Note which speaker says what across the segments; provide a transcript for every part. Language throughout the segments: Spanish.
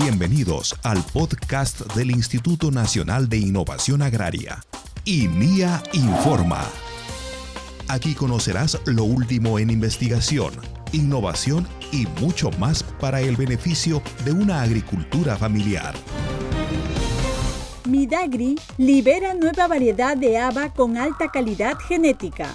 Speaker 1: Bienvenidos al podcast del Instituto Nacional de Innovación Agraria, INIA Informa. Aquí conocerás lo último en investigación, innovación y mucho más para el beneficio de una agricultura familiar.
Speaker 2: Midagri libera nueva variedad de haba con alta calidad genética.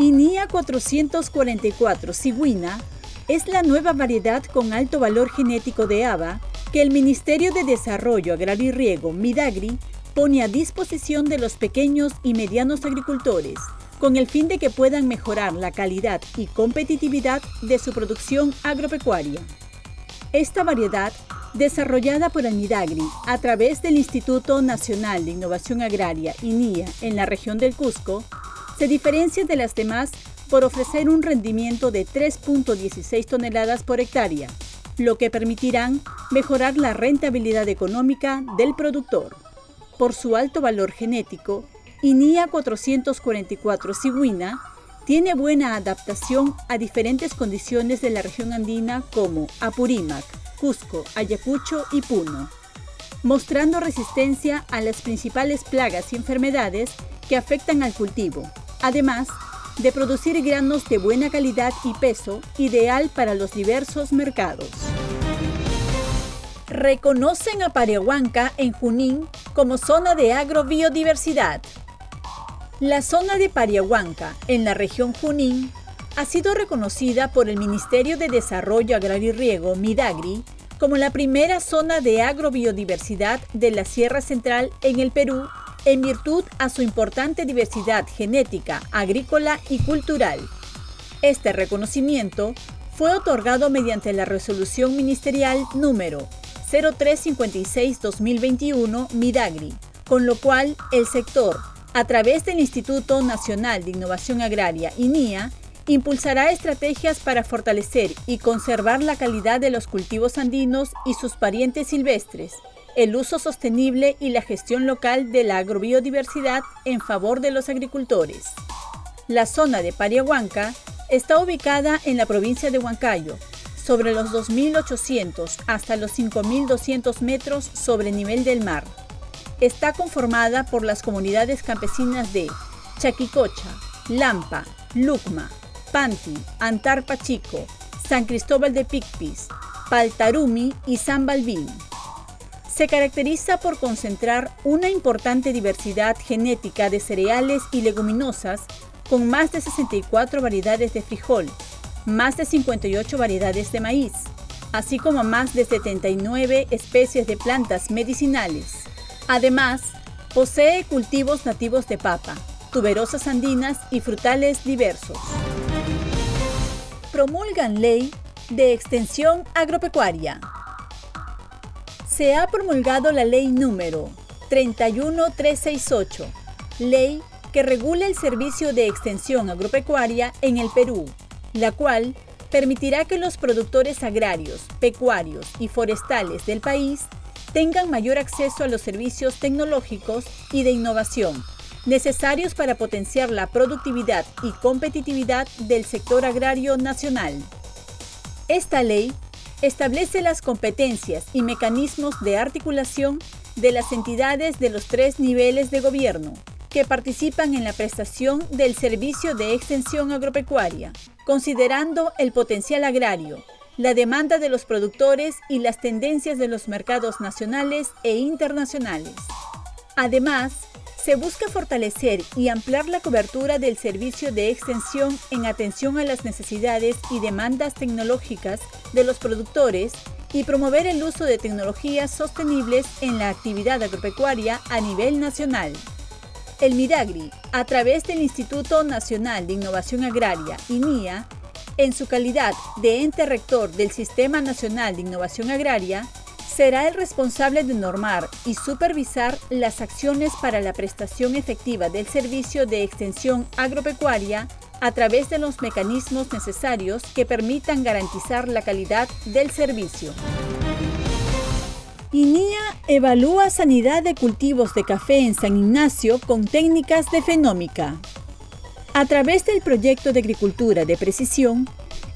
Speaker 2: INIA 444 cigüina es la nueva variedad con alto valor genético de haba que el Ministerio de Desarrollo Agrario y Riego, Midagri, pone a disposición de los pequeños y medianos agricultores, con el fin de que puedan mejorar la calidad y competitividad de su producción agropecuaria. Esta variedad, desarrollada por el Midagri a través del Instituto Nacional de Innovación Agraria, INIA, en la región del Cusco, se diferencia de las demás por ofrecer un rendimiento de 3.16 toneladas por hectárea, lo que permitirán mejorar la rentabilidad económica del productor. Por su alto valor genético, INIA 444 cigüina tiene buena adaptación a diferentes condiciones de la región andina como Apurímac, Cusco, Ayacucho y Puno, mostrando resistencia a las principales plagas y enfermedades que afectan al cultivo, además de producir granos de buena calidad y peso, ideal para los diversos mercados. Reconocen a Pariahuanca en Junín como zona de agrobiodiversidad. La zona de Pariahuanca, en la región Junín, ha sido reconocida por el Ministerio de Desarrollo Agrario y Riego, Midagri, como la primera zona de agrobiodiversidad de la Sierra Central en el Perú en virtud a su importante diversidad genética, agrícola y cultural. Este reconocimiento fue otorgado mediante la resolución ministerial número 0356-2021 Midagri, con lo cual el sector, a través del Instituto Nacional de Innovación Agraria, INIA, impulsará estrategias para fortalecer y conservar la calidad de los cultivos andinos y sus parientes silvestres, el uso sostenible y la gestión local de la agrobiodiversidad en favor de los agricultores. La zona de Pariahuanca está ubicada en la provincia de Huancayo, sobre los 2.800 hasta los 5.200 metros sobre nivel del mar. Está conformada por las comunidades campesinas de Chaquicocha, Lampa, Lucma, Panti, Antarpa Chico, San Cristóbal de Picpis, Paltarumi y San Balbín se caracteriza por concentrar una importante diversidad genética de cereales y leguminosas con más de 64 variedades de frijol, más de 58 variedades de maíz, así como más de 79 especies de plantas medicinales. Además, posee cultivos nativos de papa, tuberosas andinas y frutales diversos. Promulgan ley de extensión agropecuaria se ha promulgado la ley número 31368, ley que regula el servicio de extensión agropecuaria en el Perú, la cual permitirá que los productores agrarios, pecuarios y forestales del país tengan mayor acceso a los servicios tecnológicos y de innovación necesarios para potenciar la productividad y competitividad del sector agrario nacional. Esta ley establece las competencias y mecanismos de articulación de las entidades de los tres niveles de gobierno que participan en la prestación del servicio de extensión agropecuaria, considerando el potencial agrario, la demanda de los productores y las tendencias de los mercados nacionales e internacionales. Además, se busca fortalecer y ampliar la cobertura del servicio de extensión en atención a las necesidades y demandas tecnológicas de los productores y promover el uso de tecnologías sostenibles en la actividad agropecuaria a nivel nacional. El Midagri, a través del Instituto Nacional de Innovación Agraria, INIA, en su calidad de ente rector del Sistema Nacional de Innovación Agraria, será el responsable de normar y supervisar las acciones para la prestación efectiva del servicio de extensión agropecuaria a través de los mecanismos necesarios que permitan garantizar la calidad del servicio. INIA evalúa sanidad de cultivos de café en San Ignacio con técnicas de fenómica. A través del proyecto de agricultura de precisión,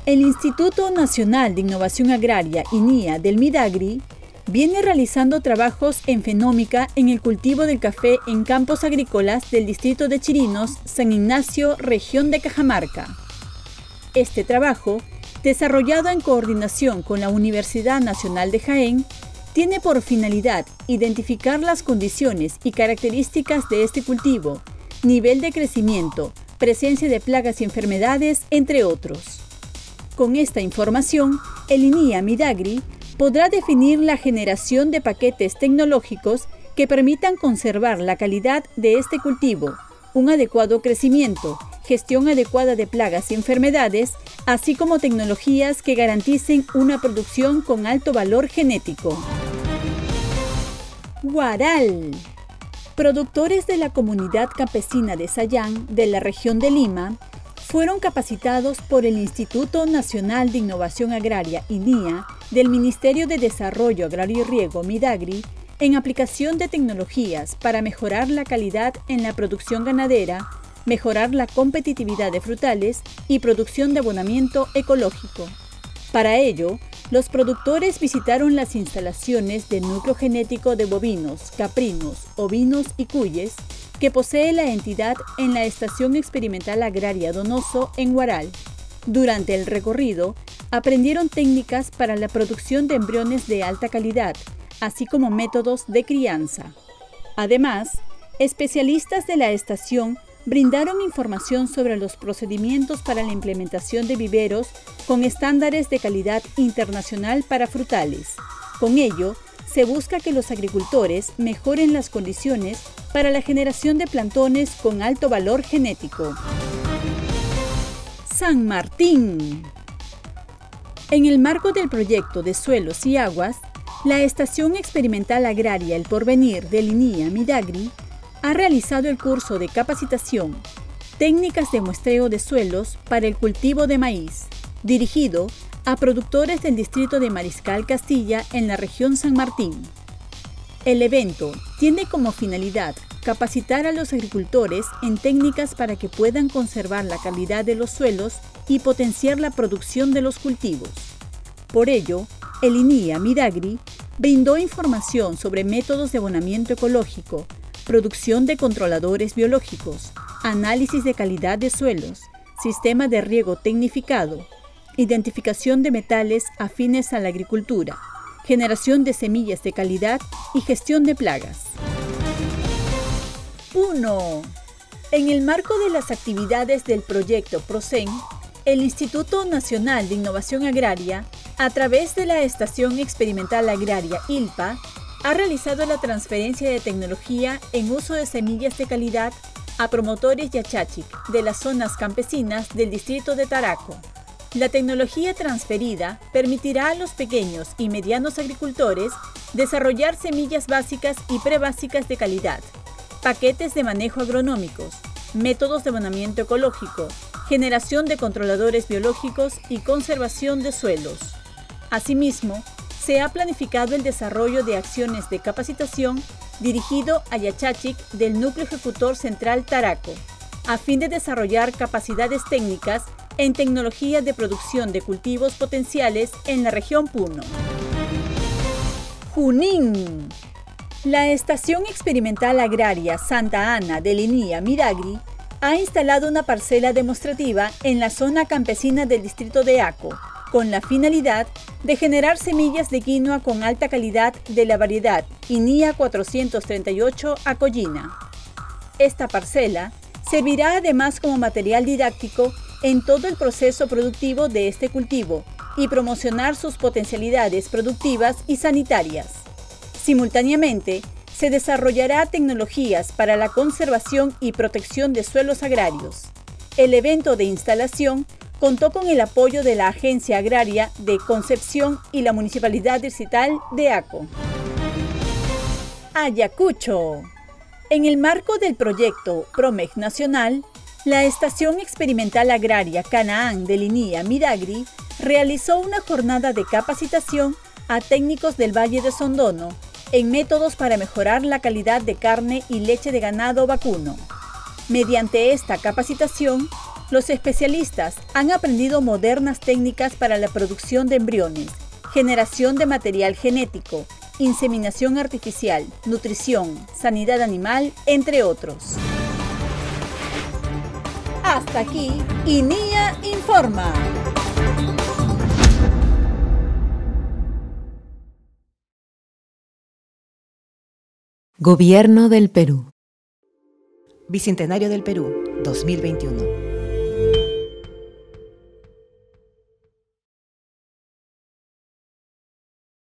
Speaker 2: El Instituto Nacional de Innovación Agraria, INIA, del Midagri, viene realizando trabajos en fenómica en el cultivo del café en campos agrícolas del distrito de Chirinos, San Ignacio, región de Cajamarca. Este trabajo, desarrollado en coordinación con la Universidad Nacional de Jaén, tiene por finalidad identificar las condiciones y características de este cultivo, nivel de crecimiento, presencia de plagas y enfermedades, entre otros. Con esta información, el INIA Midagri podrá definir la generación de paquetes tecnológicos que permitan conservar la calidad de este cultivo, un adecuado crecimiento, gestión adecuada de plagas y enfermedades, así como tecnologías que garanticen una producción con alto valor genético. Guaral. Productores de la comunidad campesina de Sayán, de la región de Lima, fueron capacitados por el Instituto Nacional de Innovación Agraria, INIA, del Ministerio de Desarrollo Agrario y Riego, MIDAGRI, en aplicación de tecnologías para mejorar la calidad en la producción ganadera, mejorar la competitividad de frutales y producción de abonamiento ecológico. Para ello, los productores visitaron las instalaciones de núcleo genético de bovinos, caprinos, ovinos y cuyes que posee la entidad en la Estación Experimental Agraria Donoso en Guaral. Durante el recorrido, aprendieron técnicas para la producción de embriones de alta calidad, así como métodos de crianza. Además, especialistas de la estación brindaron información sobre los procedimientos para la implementación de viveros con estándares de calidad internacional para frutales. Con ello, se busca que los agricultores mejoren las condiciones para la generación de plantones con alto valor genético. San Martín. En el marco del proyecto de suelos y aguas, la Estación Experimental Agraria El Porvenir de Linía Midagri ha realizado el curso de capacitación Técnicas de muestreo de suelos para el cultivo de maíz, dirigido a productores del distrito de Mariscal Castilla en la región San Martín. El evento tiene como finalidad capacitar a los agricultores en técnicas para que puedan conservar la calidad de los suelos y potenciar la producción de los cultivos. Por ello, el INIA Midagri brindó información sobre métodos de abonamiento ecológico, producción de controladores biológicos, análisis de calidad de suelos, sistema de riego tecnificado, identificación de metales afines a la agricultura, generación de semillas de calidad y gestión de plagas. 1. En el marco de las actividades del proyecto PROCEN, el Instituto Nacional de Innovación Agraria, a través de la Estación Experimental Agraria ILPA, ha realizado la transferencia de tecnología en uso de semillas de calidad a promotores Yachachic de las zonas campesinas del distrito de Taraco. La tecnología transferida permitirá a los pequeños y medianos agricultores desarrollar semillas básicas y prebásicas de calidad, paquetes de manejo agronómicos, métodos de abonamiento ecológico, generación de controladores biológicos y conservación de suelos. Asimismo, se ha planificado el desarrollo de acciones de capacitación dirigido a Yachachic del Núcleo Ejecutor Central Taraco, a fin de desarrollar capacidades técnicas en tecnología de producción de cultivos potenciales en la región Puno. Junín. La Estación Experimental Agraria Santa Ana de Linía Miragri ha instalado una parcela demostrativa en la zona campesina del distrito de Aco, con la finalidad de generar semillas de quinoa con alta calidad de la variedad INIA 438 Acollina. Esta parcela servirá además como material didáctico en todo el proceso productivo de este cultivo y promocionar sus potencialidades productivas y sanitarias. Simultáneamente, se desarrollará tecnologías para la conservación y protección de suelos agrarios. El evento de instalación contó con el apoyo de la Agencia Agraria de Concepción y la Municipalidad Distrital de Aco. Ayacucho. En el marco del proyecto PROMEG Nacional, la Estación Experimental Agraria Canaán de Linía Midagri realizó una jornada de capacitación a técnicos del Valle de Sondono en métodos para mejorar la calidad de carne y leche de ganado vacuno. Mediante esta capacitación, Los especialistas han aprendido modernas técnicas para la producción de embriones, generación de material genético, inseminación artificial, nutrición, sanidad animal, entre otros. Hasta aquí, INIA Informa.
Speaker 3: Gobierno del Perú. Bicentenario del Perú, 2021.